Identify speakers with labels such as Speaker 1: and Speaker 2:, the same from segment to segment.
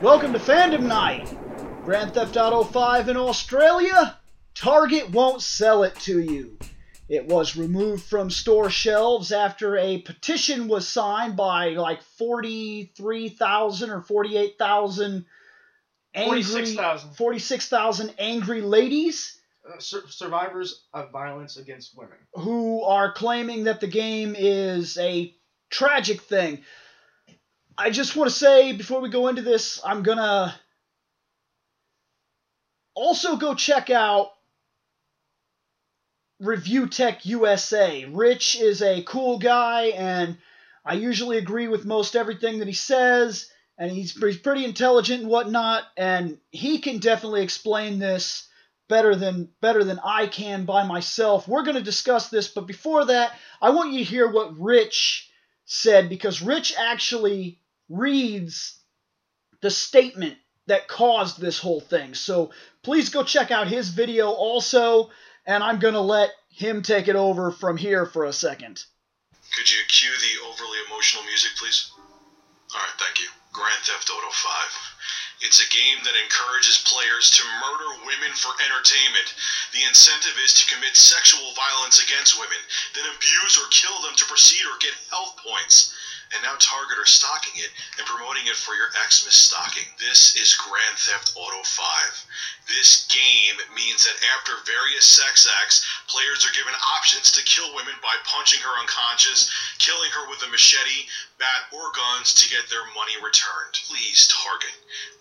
Speaker 1: Welcome to Fandom Night! Grand Theft Auto 5 in Australia? Target won't sell it to you. It was removed from store shelves after a petition was signed by like 43,000 or 48,000 angry
Speaker 2: 46,000.
Speaker 1: 46,000 angry ladies
Speaker 2: Uh, sur- survivors of violence against women.
Speaker 1: who are claiming that the game is a tragic thing. I just want to say before we go into this, I'm gonna also go check out Review Tech USA. Rich is a cool guy, and I usually agree with most everything that he says, and he's, he's pretty intelligent and whatnot, and he can definitely explain this better than better than I can by myself. We're going to discuss this, but before that, I want you to hear what Rich said because Rich actually reads the statement that caused this whole thing. So please go check out his video also, and I'm going to let him take it over from here for a second.
Speaker 3: Could you cue the overly emotional music, please? Alright, thank you. Grand Theft Auto 5. It's a game that encourages players to murder women for entertainment. The incentive is to commit sexual violence against women, then abuse or kill them to proceed or get health points. And now Target are stocking it and promoting it for your Xmas stocking. This is Grand Theft Auto 5. This game means that after various sex acts, players are given options to kill women by punching her unconscious, killing her with a machete, bat, or guns to get their money returned. Please, Target,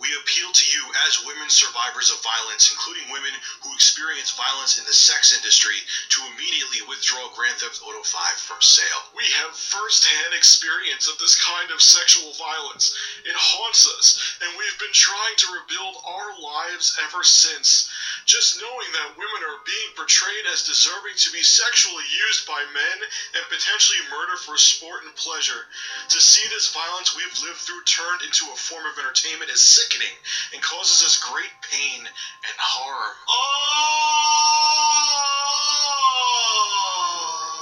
Speaker 3: we appeal to you as women survivors of violence, including women who experience violence in the sex industry, to immediately withdraw Grand Theft Auto 5 from sale. We have first-hand experience of this kind of sexual violence. It haunts us, and we've been trying to rebuild our lives ever since. Just knowing that women are being portrayed as deserving to be sexually used by men and potentially murdered for sport and pleasure. To see this violence we've lived through turned into a form of entertainment is sickening and causes us great pain and harm. Ah!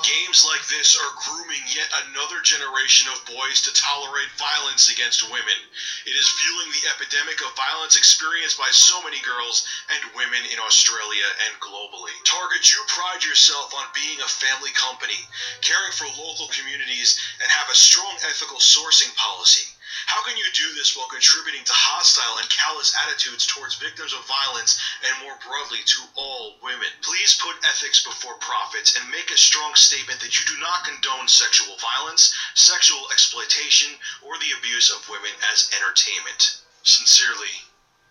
Speaker 3: Games like this are grooming yet another generation of boys to tolerate violence against women. It is fueling the epidemic of violence experienced by so many girls and women in Australia and globally. Target, you pride yourself on being a family company, caring for local communities, and have a strong ethical sourcing policy. How can you do this while contributing to hostile and callous attitudes towards victims of violence and more broadly to all women? Please put ethics before profits and make a strong statement that you do not condone sexual violence, sexual exploitation, or the abuse of women as entertainment. Sincerely,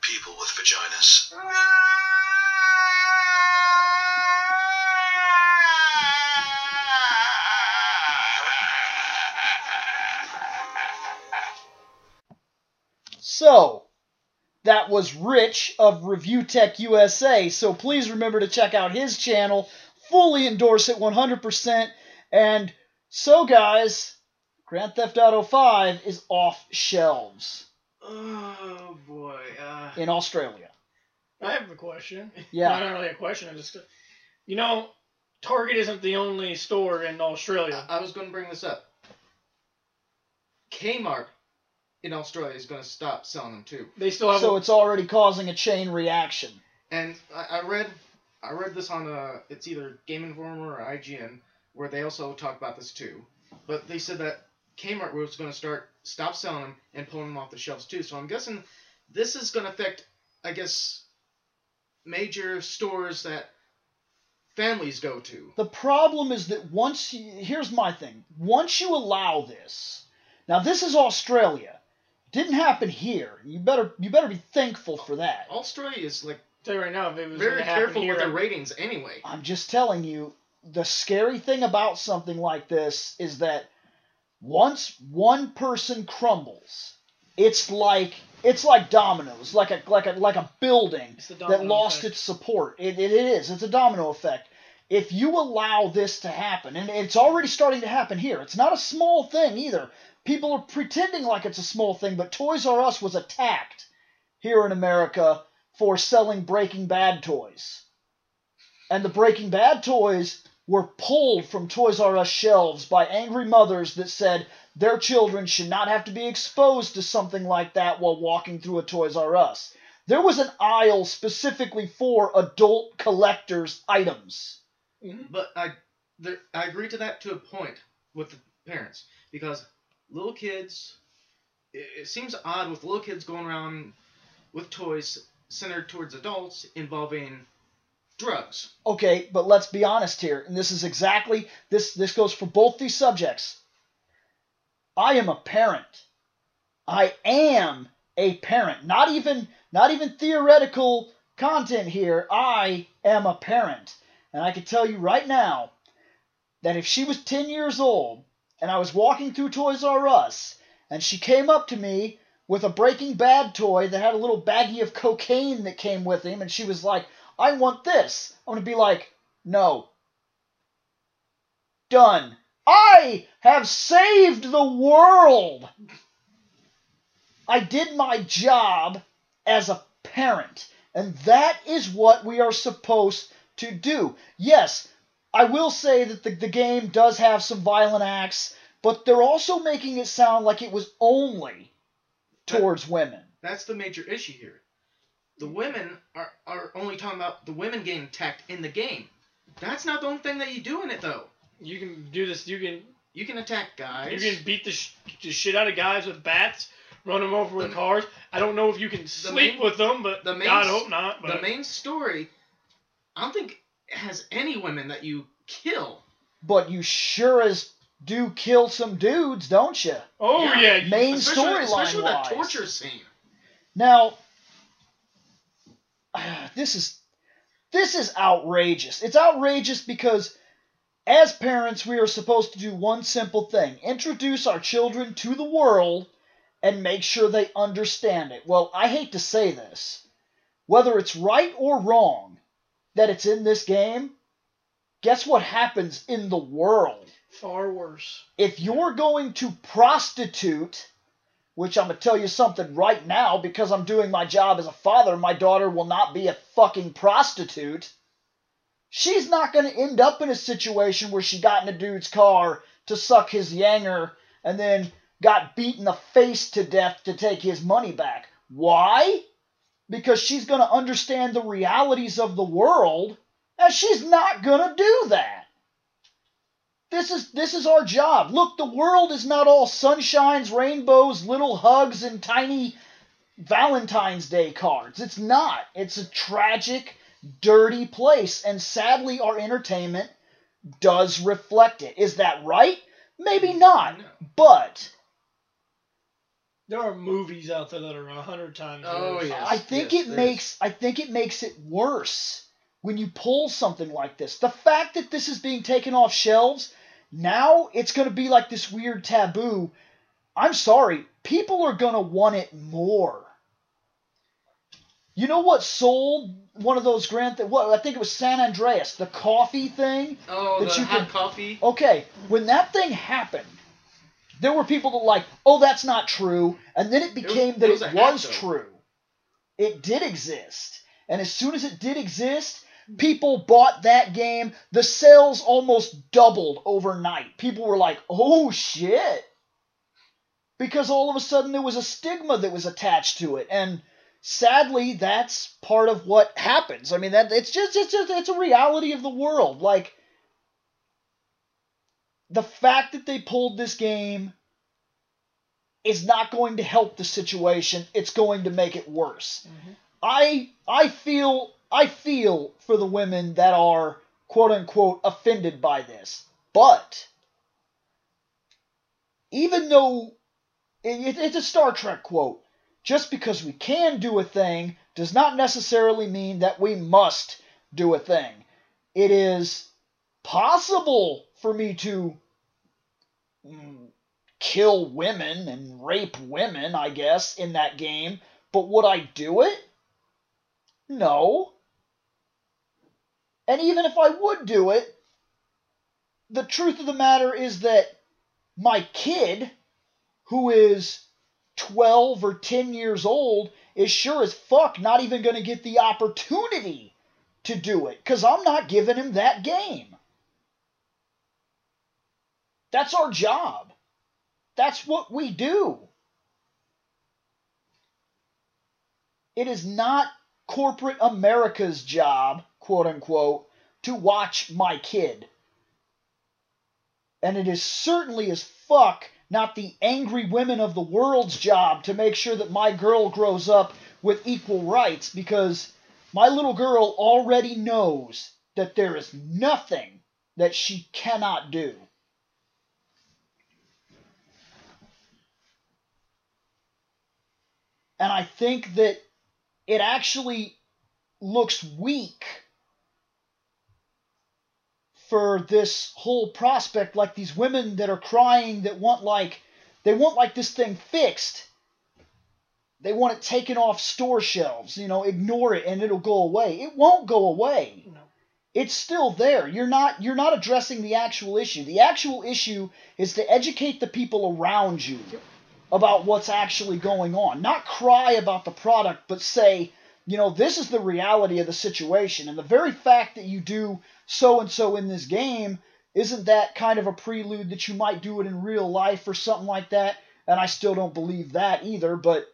Speaker 3: people with vaginas.
Speaker 1: So, that was Rich of Review Tech USA. So please remember to check out his channel. Fully endorse it 100%. And so, guys, Grand Theft Auto 5 is off shelves
Speaker 2: Oh boy. Uh,
Speaker 1: in Australia.
Speaker 4: I have a question.
Speaker 1: Yeah.
Speaker 4: Not really a question. I just, you know, Target isn't the only store in Australia.
Speaker 2: I was going to bring this up. Kmart in Australia is going to stop selling them too.
Speaker 4: They still have.
Speaker 1: So
Speaker 4: a,
Speaker 1: it's already causing a chain reaction.
Speaker 2: And I, I read, I read this on uh it's either Game Informer or IGN, where they also talk about this too. But they said that Kmart was going to start stop selling them and pulling them off the shelves too. So I'm guessing this is going to affect, I guess, major stores that families go to.
Speaker 1: The problem is that once you, here's my thing. Once you allow this, now this is Australia. Didn't happen here. You better you better be thankful for that.
Speaker 2: Australia is like
Speaker 4: tell you right now, if it was
Speaker 2: very
Speaker 4: going to happen
Speaker 2: careful
Speaker 4: here,
Speaker 2: with their ratings anyway.
Speaker 1: I'm just telling you, the scary thing about something like this is that once one person crumbles, it's like it's like dominoes, like a like a like a building
Speaker 4: It's the
Speaker 1: that
Speaker 4: domino
Speaker 1: lost
Speaker 4: effect.
Speaker 1: its support. It, it, it is. It's a domino effect. If you allow this to happen, and it's already starting to happen here, it's not a small thing either. People are pretending like it's a small thing, but Toys R Us was attacked here in America for selling Breaking Bad toys. And the Breaking Bad toys were pulled from Toys R Us shelves by angry mothers that said, their children should not have to be exposed to something like that while walking through a Toys R Us. There was an aisle specifically for adult collectors' items.
Speaker 2: But I, there, I agree to that to a point with the parents because little kids, it, it seems odd with little kids going around with toys centered towards adults involving drugs.
Speaker 1: Okay, but let's be honest here, and this is exactly this this goes for both these subjects. I am a parent. I am a parent. Not even not even theoretical content here. I am a parent. And I can tell you right now that if she was 10 years old and I was walking through Toys R Us and she came up to me with a Breaking Bad toy that had a little baggie of cocaine that came with him and she was like, I want this. I'm going to be like, no. Done. I have saved the world. I did my job as a parent. And that is what we are supposed to do. Yes, I will say that the, the game does have some violent acts, but they're also making it sound like it was only towards women.
Speaker 2: That's the major issue here. The women are, are only talking about the women getting attacked in the game. That's not the only thing that you do in it, though.
Speaker 4: You can do this. You can
Speaker 2: You can attack guys.
Speaker 4: you can beat the, sh- the shit out of guys with bats, run them over with
Speaker 2: The-
Speaker 4: cars. I don't know if you can sleep
Speaker 2: main-
Speaker 4: with them, but
Speaker 2: the main
Speaker 4: God
Speaker 2: s-
Speaker 4: hope not. But.
Speaker 2: the main story, I don't think has any women that you kill.
Speaker 1: But you sure as do kill some dudes, don't you?
Speaker 4: oh
Speaker 2: Yeah,
Speaker 4: yeah,
Speaker 1: main
Speaker 2: especially,
Speaker 1: storyline
Speaker 2: especially with that torture scene.
Speaker 1: Now, this is this is outrageous. It's outrageous because as parents, we are supposed to do one simple thing: introduce our children to the world and make sure they understand it. Well, I hate to say this, whether it's right or wrong that it's in this game, guess what happens in the world?
Speaker 4: far worse.
Speaker 1: if you're going to prostitute, which I'm going to tell you something right now because I'm doing my job as a father, my daughter will not be a fucking prostitute. She's not going to end up in a situation where she got in a dude's car to suck his yanger and then got beat in the face to death to take his money back. Why? Because she's going to understand the realities of the world, and she's not going to do that. This is this is our job. Look, the world is not all sunshines, rainbows, little hugs, and tiny Valentine's Day cards. It's not. It's a tragic, dirty place, and sadly, our entertainment does reflect it. Is that right? Maybe mm,
Speaker 2: not.
Speaker 1: But
Speaker 4: There are movies out there that are a hundred times
Speaker 2: Oh,
Speaker 4: worse.
Speaker 2: yes.
Speaker 1: I think
Speaker 2: yes,
Speaker 1: it
Speaker 2: there
Speaker 1: makes I think it makes it worse when you pull something like this. The fact that this is being taken off shelves, now it's going to be like this weird taboo. I'm sorry, people are going to want it more. You know what sold one of those Grand Th- what I think it was San Andreas, the coffee thing?
Speaker 2: Oh,
Speaker 1: that
Speaker 2: the
Speaker 1: you
Speaker 2: hot
Speaker 1: can-
Speaker 2: coffee.
Speaker 1: Okay, when that thing happened, there were people that were like, "Oh, that's not true," and then it became
Speaker 2: it
Speaker 1: that
Speaker 2: was
Speaker 1: it was true. It did exist, and as soon as it did exist, people bought that game. The sales almost doubled overnight. People were like, "Oh shit!" Because all of a sudden there was a stigma that was attached to it, and sadly, that's part of what happens. I mean, that it's just it's just, it's a reality of the world. Like the fact that they pulled this game is not going to help the situation. It's going to make it worse.
Speaker 4: Mhm.
Speaker 1: I I feel I feel for the women that are quote unquote offended by this. But even though it, it's a Star Trek quote, just because we can do a thing does not necessarily mean that we must do a thing. It is possible for me to kill women and rape women, I guess, in that game, but would I do it? No. And even if I would do it, the truth of the matter is that my kid, who is 12 or 10 years old, is sure as fuck not even going to get the opportunity to do it because I'm not giving him that game. That's our job. that's what we do. It is not corporate America's job, quote unquote, to watch my kid. And it is certainly as fuck not the angry women of the world's job to make sure that my girl grows up with equal rights because my little girl already knows that there is nothing that she cannot do. And I think that it actually looks weak for this whole prospect like these women that are crying that want like they want like this thing fixed. They want it taken off store shelves you know ignore it and it'll go away. It won't go away.
Speaker 4: No.
Speaker 1: it's still there. You're not you're not addressing the actual issue. The actual issue is to educate the people around you about what's actually going on. Not cry about the product but say you know this is the reality of the situation. And the very fact that you do so and so in this game isn't that kind of a prelude that you might do it in real life or something like that? And i still don't believe that either but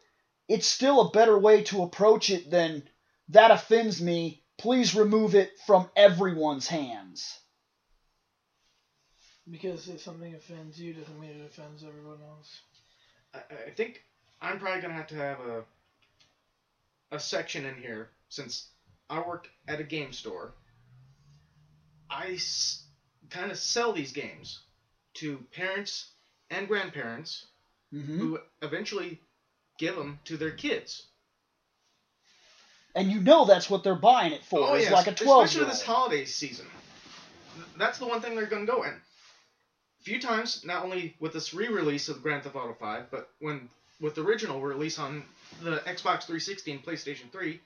Speaker 1: it's still a better way to approach it than that offends me. Please remove it from everyone's hands.
Speaker 4: Because if something offends you, doesn't mean it offends everyone else.
Speaker 2: I, I think I'm probably gonna have to have a a section in here since I work at a game store. I s- kind of sell these games to parents and grandparents
Speaker 1: hmm
Speaker 2: who eventually give them to their kids.
Speaker 1: and you know that's what they're buying it for
Speaker 2: oh
Speaker 1: is
Speaker 2: yes,
Speaker 1: like a 12
Speaker 2: especially this holiday season. That's the one thing they're gonna go in. Few times, not only with this re-release of Grand Theft Auto 5, but when with the original release on the Xbox 360 and PlayStation 3,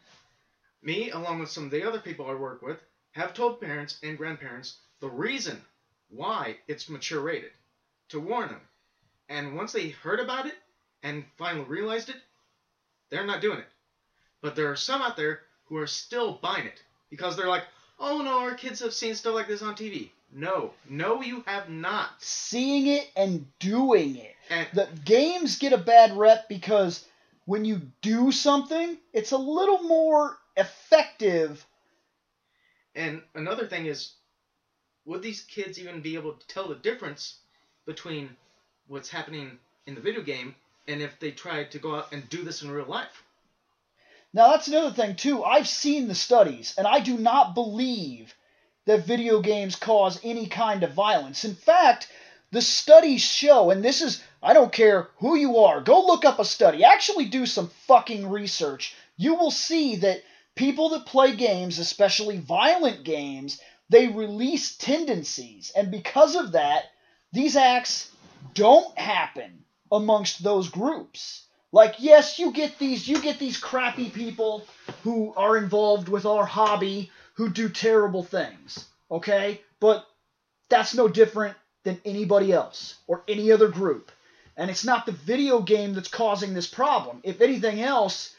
Speaker 2: me, along with some of the other people I work with, have told parents and grandparents the reason why it's mature rated, to warn them. And once they heard about it and finally realized it, they're not doing it. But there are some out there who are still buying it because they're like, oh no, our kids have seen stuff like this on TV. No, no, you have not.
Speaker 1: seeing it and doing it
Speaker 2: And
Speaker 1: the games get a bad rep because when you do something, it's a little more effective.
Speaker 2: and another thing is, would these kids even be able to tell the difference between what's happening in the video game and if they tried to go out and do this in real life?
Speaker 1: Now that's another thing too. I've seen the studies, and I do not believe that video games cause any kind of violence. In fact, the studies show, and this is I don't care who you are, go look up a study. Actually do some fucking research. You will see that people that play games, especially violent games, they release tendencies, and because of that, these acts don't happen amongst those groups. Like, yes, you get these you get these crappy people who are involved with our hobby who do terrible things. Okay? But that's no different than anybody else or any other group. And it's not the video game that's causing this problem. If anything else,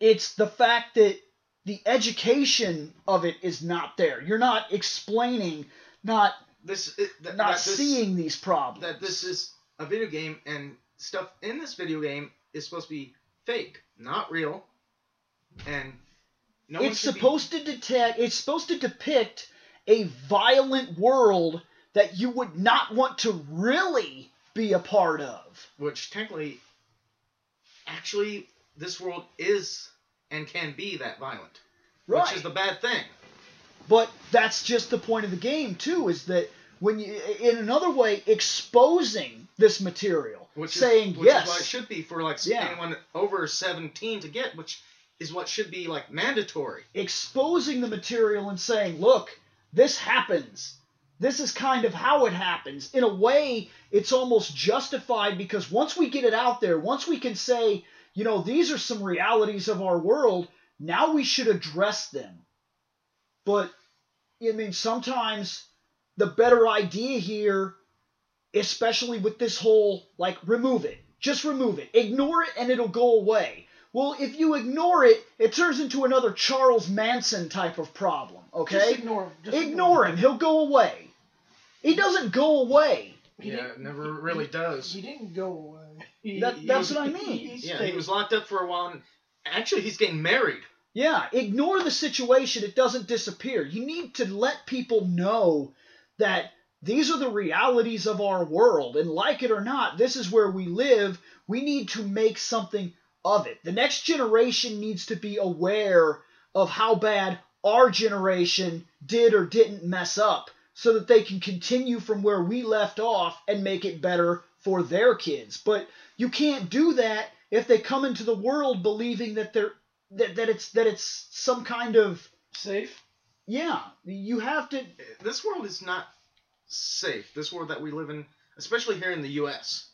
Speaker 1: it's the fact that the education of it is not there. You're not explaining, not
Speaker 2: This, it, th-
Speaker 1: not
Speaker 2: this,
Speaker 1: seeing these problems.
Speaker 2: that this is a video game and stuff in this video game is supposed to be fake, not real, and no
Speaker 1: it's
Speaker 2: should be-
Speaker 1: supposed to detect it's supposed to depict a violent world that you would not want to really be a part of.
Speaker 2: which technically, actually, this world is and can be that violent,
Speaker 1: Right.
Speaker 2: which is the bad thing.
Speaker 1: But that's just the point of the game too is that when you in another way exposing this material
Speaker 2: Which
Speaker 1: saying
Speaker 2: is, which
Speaker 1: yes
Speaker 2: is what it should be for like
Speaker 1: Yeah.
Speaker 2: anyone over 17 to get, which is what should be like mandatory.
Speaker 1: exposing the material and saying, look, this happens. This is kind of how it happens. In a way, it's almost justified because once we get it out there, once we can say, you know, these are some realities of our world, now we should address them. But, I mean, sometimes the better idea here, especially with this whole, like, remove it. Just remove it. Ignore it and it'll go away. Well, if you ignore it, it turns into another Charles Manson type of problem, okay?
Speaker 4: Just ignore him. Just
Speaker 1: ignore him. He'll go away. He doesn't go away.
Speaker 4: He
Speaker 2: yeah, it never really
Speaker 4: he-
Speaker 2: does.
Speaker 4: He didn't go away. He,
Speaker 1: That-
Speaker 4: he
Speaker 1: that's
Speaker 4: was-
Speaker 1: what I mean.
Speaker 4: he
Speaker 2: yeah, he was locked up for a while. And actually, he's getting married.
Speaker 1: Yeah, ignore the situation. It doesn't disappear. You need to let people know that these are the realities of our world. And like it or not, this is where we live. We need to make something of it. The next generation needs to be aware of how bad our generation did or didn't mess up so that they can continue from where we left off and make it better for their kids. But you can't do that if they come into the world believing that they're that, that it's that it's some kind of
Speaker 4: safe.
Speaker 1: yeah you have to
Speaker 2: This world is not safe. This world that we live in, especially here in the U.S.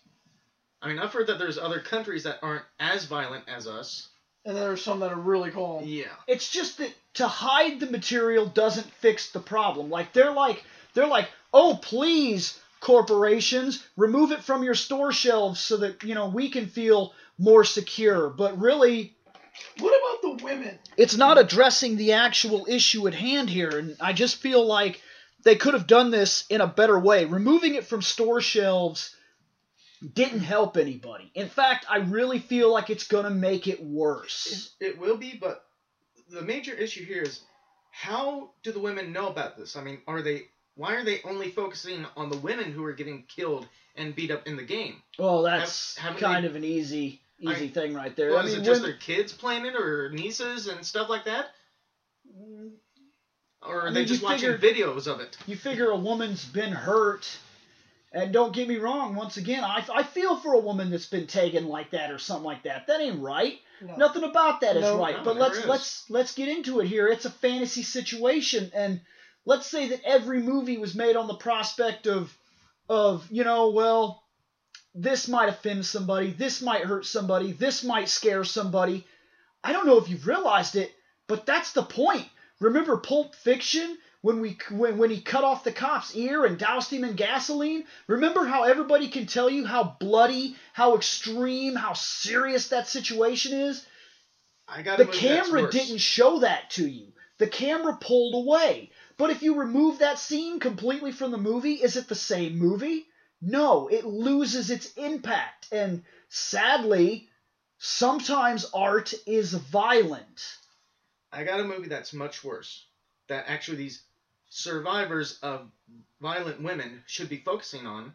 Speaker 2: I mean, I've heard that there's other countries that aren't as violent as us.
Speaker 4: And there are some that are really calm.
Speaker 2: Yeah.
Speaker 1: it's just that to hide the material doesn't fix the problem like they're like they're like oh please corporations remove it from your store shelves so that you know we can feel more secure but really
Speaker 4: What about the women?
Speaker 1: it's not addressing the actual issue at hand here and i just feel like they could have done this in a better way removing it from store shelves didn't help anybody in fact i really feel like it's going to make it worse
Speaker 2: It, it will be, but the major issue here is how do the women know about this? I mean, are they why are they only focusing on the women who are getting killed and beat up in the game?
Speaker 1: well that's
Speaker 2: Have-
Speaker 1: kind
Speaker 2: they-
Speaker 1: of an easy easy
Speaker 2: I-
Speaker 1: thing right there
Speaker 2: Well,
Speaker 1: i
Speaker 2: is
Speaker 1: mean
Speaker 2: it just
Speaker 1: women-
Speaker 2: their kids playing it, or nieces and stuff like that, mm. or are
Speaker 1: I
Speaker 2: they just watching
Speaker 1: figure-
Speaker 2: videos of it?
Speaker 1: you figure a woman's been hurt and don't get me wrong once again I, I feel for a woman that's been taken like that or something like that that ain't right
Speaker 4: No.
Speaker 1: Nothing about that is
Speaker 4: No,
Speaker 1: right.
Speaker 2: no,
Speaker 1: but let's
Speaker 2: is.
Speaker 1: let's let's get into it here. It's a fantasy situation, and let's say that every movie was made on the prospect of of you know well this might offend somebody, this might hurt somebody, this might scare somebody. I don't know if you've realized it, but that's the point. Remember Pulp Fiction when we when, when he cut off the cop's ear and doused him in gasoline? Remember how everybody can tell you how bloody, how extreme, how serious that situation is?
Speaker 2: I got
Speaker 1: The camera didn't show that to you. The camera pulled away. But if you remove that scene completely from the movie, is it the same movie? No, it loses its impact. And sadly, sometimes art is violent.
Speaker 2: I got a movie that's much worse. That actually these survivors of violent women should be focusing on,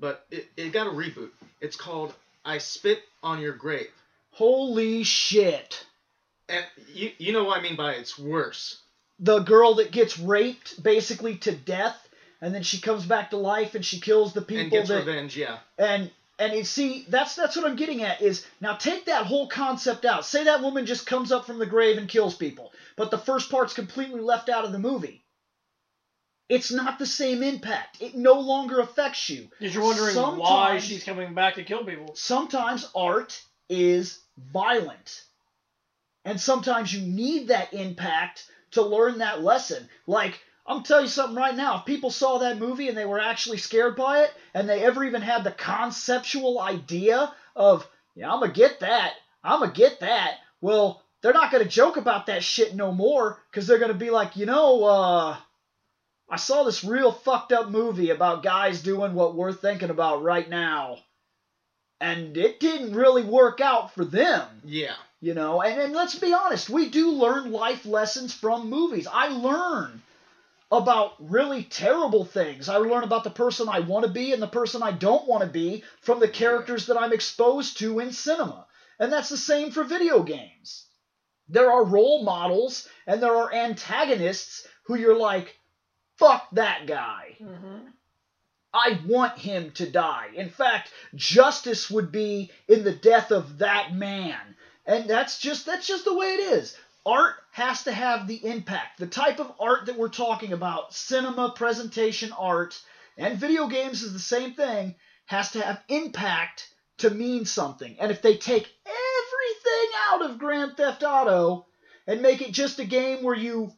Speaker 2: but it, it got a reboot. It's called I Spit on Your Grave.
Speaker 1: Holy shit.
Speaker 2: And you, you know what I mean by it's worse.
Speaker 1: The girl that gets raped basically to death, and then she comes back to life and she kills the people
Speaker 2: and gets
Speaker 1: that
Speaker 2: revenge, yeah.
Speaker 1: and and you see that's that's what I'm getting at is now take that whole concept out. Say that woman just comes up from the grave and kills people, but the first part's completely left out of the movie. It's not the same impact. It no longer affects you.
Speaker 4: Because you're wondering why she's coming back to kill people.
Speaker 1: Sometimes art is violent. And sometimes you need that impact to learn that lesson. Like, I'm telling you something right now. If people saw that movie and they were actually scared by it, and they ever even had the conceptual idea of, yeah, I'm going to get that, I'm going to get that, well, they're not going to joke about that shit no more because they're going to be like, you know, uh, I saw this real fucked up movie about guys doing what we're thinking about right now. And it didn't really work out for them.
Speaker 2: Yeah.
Speaker 1: You know, and, and let's be honest, we do learn life lessons from movies. I learn about really terrible things. I learn about the person I want to be and the person I don't want to be from the characters that I'm exposed to in cinema. And that's the same for video games. There are role models and there are antagonists who you're like, fuck that guy.
Speaker 4: Mm-hmm.
Speaker 1: I want him to die. In fact, justice would be in the death of that man. And that's just that's just the way it is. Art has to have the impact. The type of art that we're talking about, cinema, presentation art, and video games is the same thing, has to have impact to mean something. And if they take everything out of Grand Theft Auto and make it just a game where you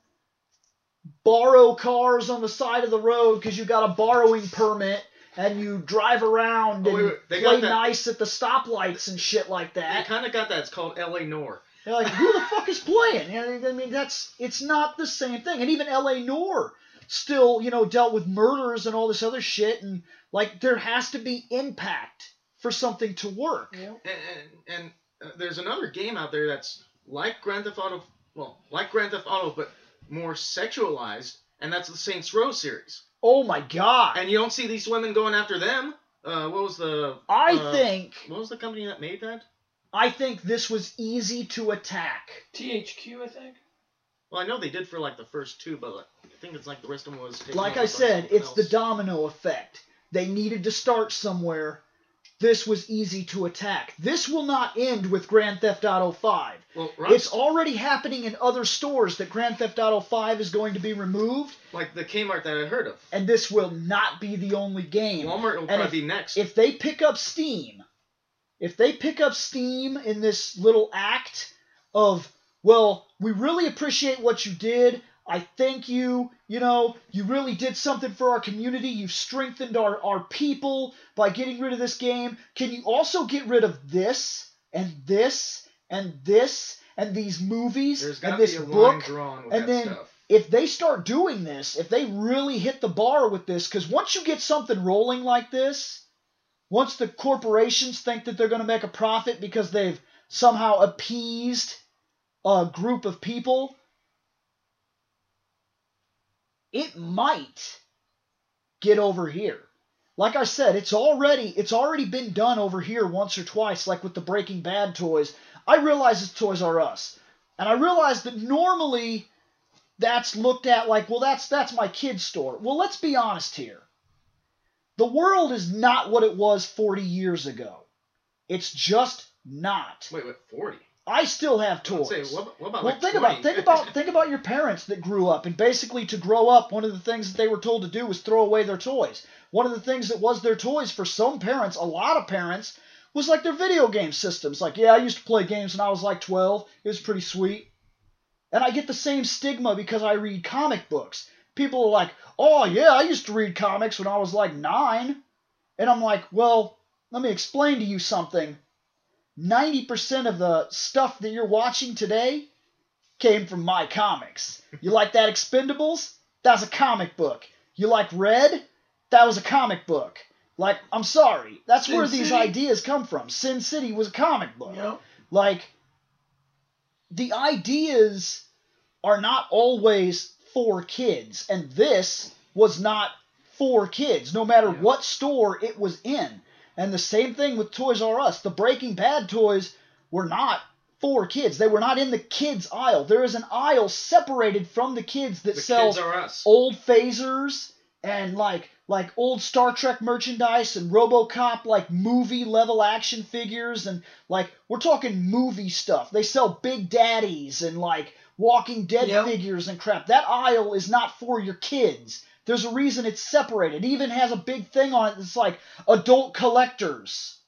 Speaker 1: borrow cars on the side of the road because you got a borrowing permit and you drive around
Speaker 2: Oh,
Speaker 1: and
Speaker 2: wait, wait, they
Speaker 1: play
Speaker 2: got that-
Speaker 1: nice at the stoplights and shit like that.
Speaker 2: They kind of got that. It's called L.A. Noire.
Speaker 1: You're like, who the fuck is playing? You know, I mean, that's it's not the same thing. And even L.A. Noire still, you know, dealt with murders and all this other shit. And Like there has to be impact for something to work.
Speaker 4: Yeah.
Speaker 2: And, and, and uh, there's another game out there that's like Grand Theft Auto, well, like Grand Theft Auto, but more sexualized, and that's the Saints Row series.
Speaker 1: Oh my god.
Speaker 2: And you don't see these women going after them. Uh, what was the?
Speaker 1: I
Speaker 2: uh,
Speaker 1: think
Speaker 2: What was the company that made that?
Speaker 1: I think this was easy to attack.
Speaker 4: THQ, I think.
Speaker 2: Well, I know they did for like the first two, but like, I think it's like the rest of them was. taken
Speaker 1: Like I said,
Speaker 2: something
Speaker 1: it's the domino effect. They needed to start somewhere. This was easy to attack. This will not end with Grand Theft Auto 5.
Speaker 2: Well,
Speaker 1: It's already happening in other stores that Grand Theft Auto 5 is going to be removed,
Speaker 2: like the Kmart that I heard of.
Speaker 1: and this will not be the only game.
Speaker 2: Walmart will
Speaker 1: And
Speaker 2: probably
Speaker 1: if-
Speaker 2: be next.
Speaker 1: If they pick up Steam, if they pick up Steam in this little act of, well, we really appreciate what you did. I thank you. You know, you really did something for our community. You've strengthened our, our people by getting rid of this game. Can you also get rid of this and this and this and these movies
Speaker 2: There's
Speaker 1: and this
Speaker 2: be a line
Speaker 1: book? and then
Speaker 2: stuff.
Speaker 1: if they start doing this, if they really hit the bar with this, because once you get something rolling like this, once the corporations think that they're going to make a profit because they've somehow appeased a group of people, it might get over here. Like I said, it's already it's already been done over here once or twice, like with the Breaking Bad toys. I realize it's Toys R Us, and I realize that normally that's looked at like, well, that's that's my kid's store. Well, let's be honest here. The world is not what it was 40 years ago. It's just not.
Speaker 2: Wait, wait, forty.
Speaker 1: I still have toys.
Speaker 2: say, what, what about
Speaker 1: well,
Speaker 2: like
Speaker 1: think
Speaker 2: 20?
Speaker 1: about think about think about your parents that grew up, and basically to grow up, one of the things that they were told to do was throw away their toys. One of the things that was their toys for some parents, a lot of parents, was like their video game systems. Like, yeah, I used to play games when I was like 12. It was pretty sweet. And I get the same stigma because I read comic books. People are like, oh, yeah, I used to read comics when I was like nine. And I'm like, well, let me explain to you something. 90% of the stuff that you're watching today came from my comics. You like that Expendables? That's a comic book. You like Red? That was a comic book. Like, I'm sorry. That's
Speaker 4: Sin
Speaker 1: where these
Speaker 4: City?
Speaker 1: ideas come from. Sin City was a comic book.
Speaker 4: Yep.
Speaker 1: Like, the ideas are not always for kids, and this was not for kids, no matter
Speaker 2: Yeah.
Speaker 1: what store it was in. And the same thing with Toys R Us. The Breaking Bad toys were not for kids. They were not in the kids aisle. There is an aisle separated from the kids that
Speaker 2: the
Speaker 1: sells
Speaker 2: kids
Speaker 1: old phasers and like like old Star Trek merchandise and RoboCop like movie level action figures and like we're talking movie stuff. They sell Big Daddies and like Walking Dead
Speaker 4: Yep.
Speaker 1: figures and crap. That aisle is not for your kids. There's a reason it's separated. It even has a big thing on it that's like adult collectors.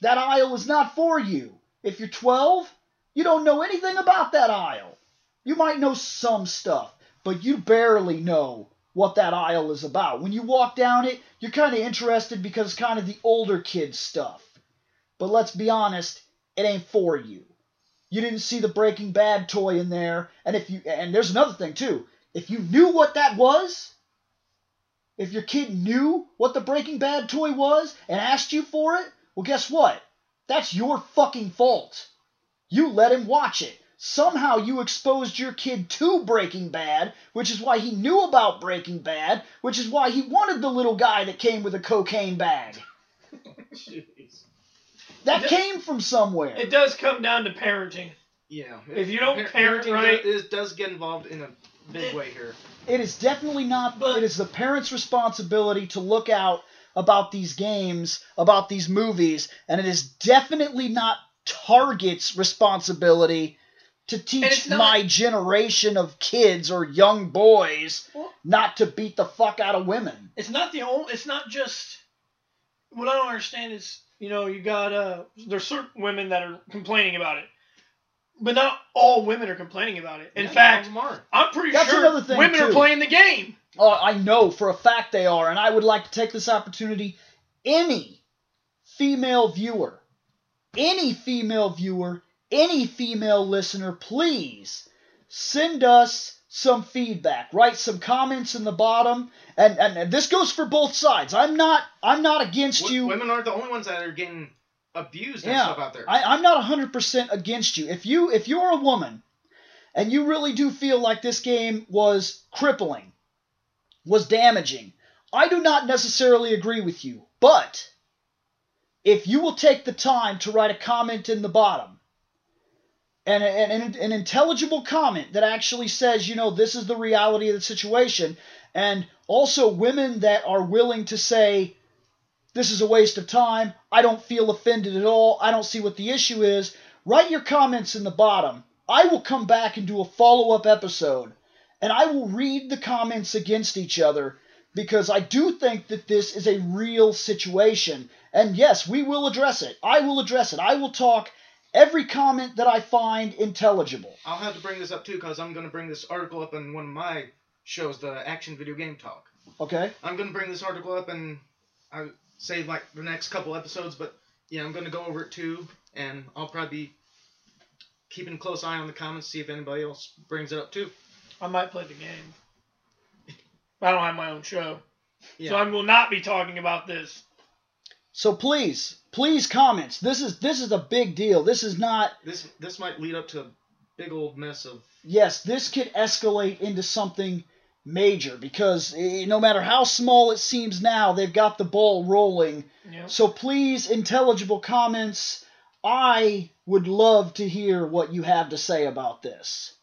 Speaker 1: That aisle is not for you. If you're 12, you don't know anything about that aisle. You might know some stuff, but you barely know what that aisle is about. When you walk down it, you're kind of interested because it's kind of the older kids stuff. But let's be honest, it ain't for you. You didn't see the Breaking Bad toy in there, and if you and there's another thing too. If you knew what that was, if your kid knew what the Breaking Bad toy was and asked you for it, well guess what? That's your fucking fault. You let him watch it. Somehow you exposed your kid to Breaking Bad, which is why he knew about Breaking Bad, which is why he wanted the little guy that came with a cocaine bag.
Speaker 2: Jeez.
Speaker 1: That
Speaker 4: Yeah.
Speaker 1: came from somewhere.
Speaker 4: It does come down to parenting.
Speaker 2: Yeah.
Speaker 4: If you don't
Speaker 2: Par-
Speaker 4: parent
Speaker 2: parenting
Speaker 4: right-
Speaker 2: does, does get involved in a big way here.
Speaker 1: It is definitely not.
Speaker 4: But-
Speaker 1: it is the parents' responsibility to look out about these games, about these movies, and it is definitely not Target's responsibility to teach
Speaker 4: not-
Speaker 1: my generation of kids or young boys
Speaker 4: Well-
Speaker 1: not to beat the fuck out of women.
Speaker 4: It's not the only. It's not just. What I don't understand is, you know, you got uh, there's certain women that are complaining about it, but not all women are complaining about it. In
Speaker 2: Yeah,
Speaker 4: fact. I'm pretty
Speaker 1: That's
Speaker 4: sure
Speaker 1: another thing,
Speaker 4: women are playing the game.
Speaker 1: Oh, I know for a fact they are, and I would like to take this opportunity. Any female viewer, any female viewer, any female listener, please send us some feedback. Write some comments in the bottom, and, and, and this goes for both sides. I'm not I'm not against
Speaker 2: W-
Speaker 1: you.
Speaker 2: Women aren't the only ones that are getting abused
Speaker 1: Yeah,
Speaker 2: stuff out there.
Speaker 1: I, I'm not 100% against you. If you if you're a woman and you really do feel like this game was crippling, was damaging, I do not necessarily agree with you. But if you will take the time to write a comment in the bottom, and an, an, an intelligible comment that actually says, you know, this is the reality of the situation, and also women that are willing to say, this is a waste of time. I don't feel offended at all. I don't see what the issue is. Write your comments in the bottom. I will come back and do a follow up episode, and I will read the comments against each other because I do think that this is a real situation. And yes, we will address it. I will address it. I will talk every comment that I find intelligible.
Speaker 2: I'll have to bring this up too because I'm going to bring this article up in one of my shows, the Action Video Game Talk.
Speaker 1: Okay?
Speaker 2: I'm going to bring this article up and I say like the next couple episodes, but yeah, I'm going to go over it too, and I'll probably be keeping a close eye on the comments, see if anybody else brings it up too.
Speaker 4: I might play the game. I don't have my own show,
Speaker 2: Yeah.
Speaker 4: so I will not be talking about this.
Speaker 1: So please, please comments. This is this is a big deal. This is not
Speaker 2: This this might lead up to a big old mess of
Speaker 1: yes, this could escalate into something major because no matter how small it seems now, they've got the ball rolling.
Speaker 4: Know?
Speaker 1: So please, intelligible comments. I would love to hear what you have to say about this.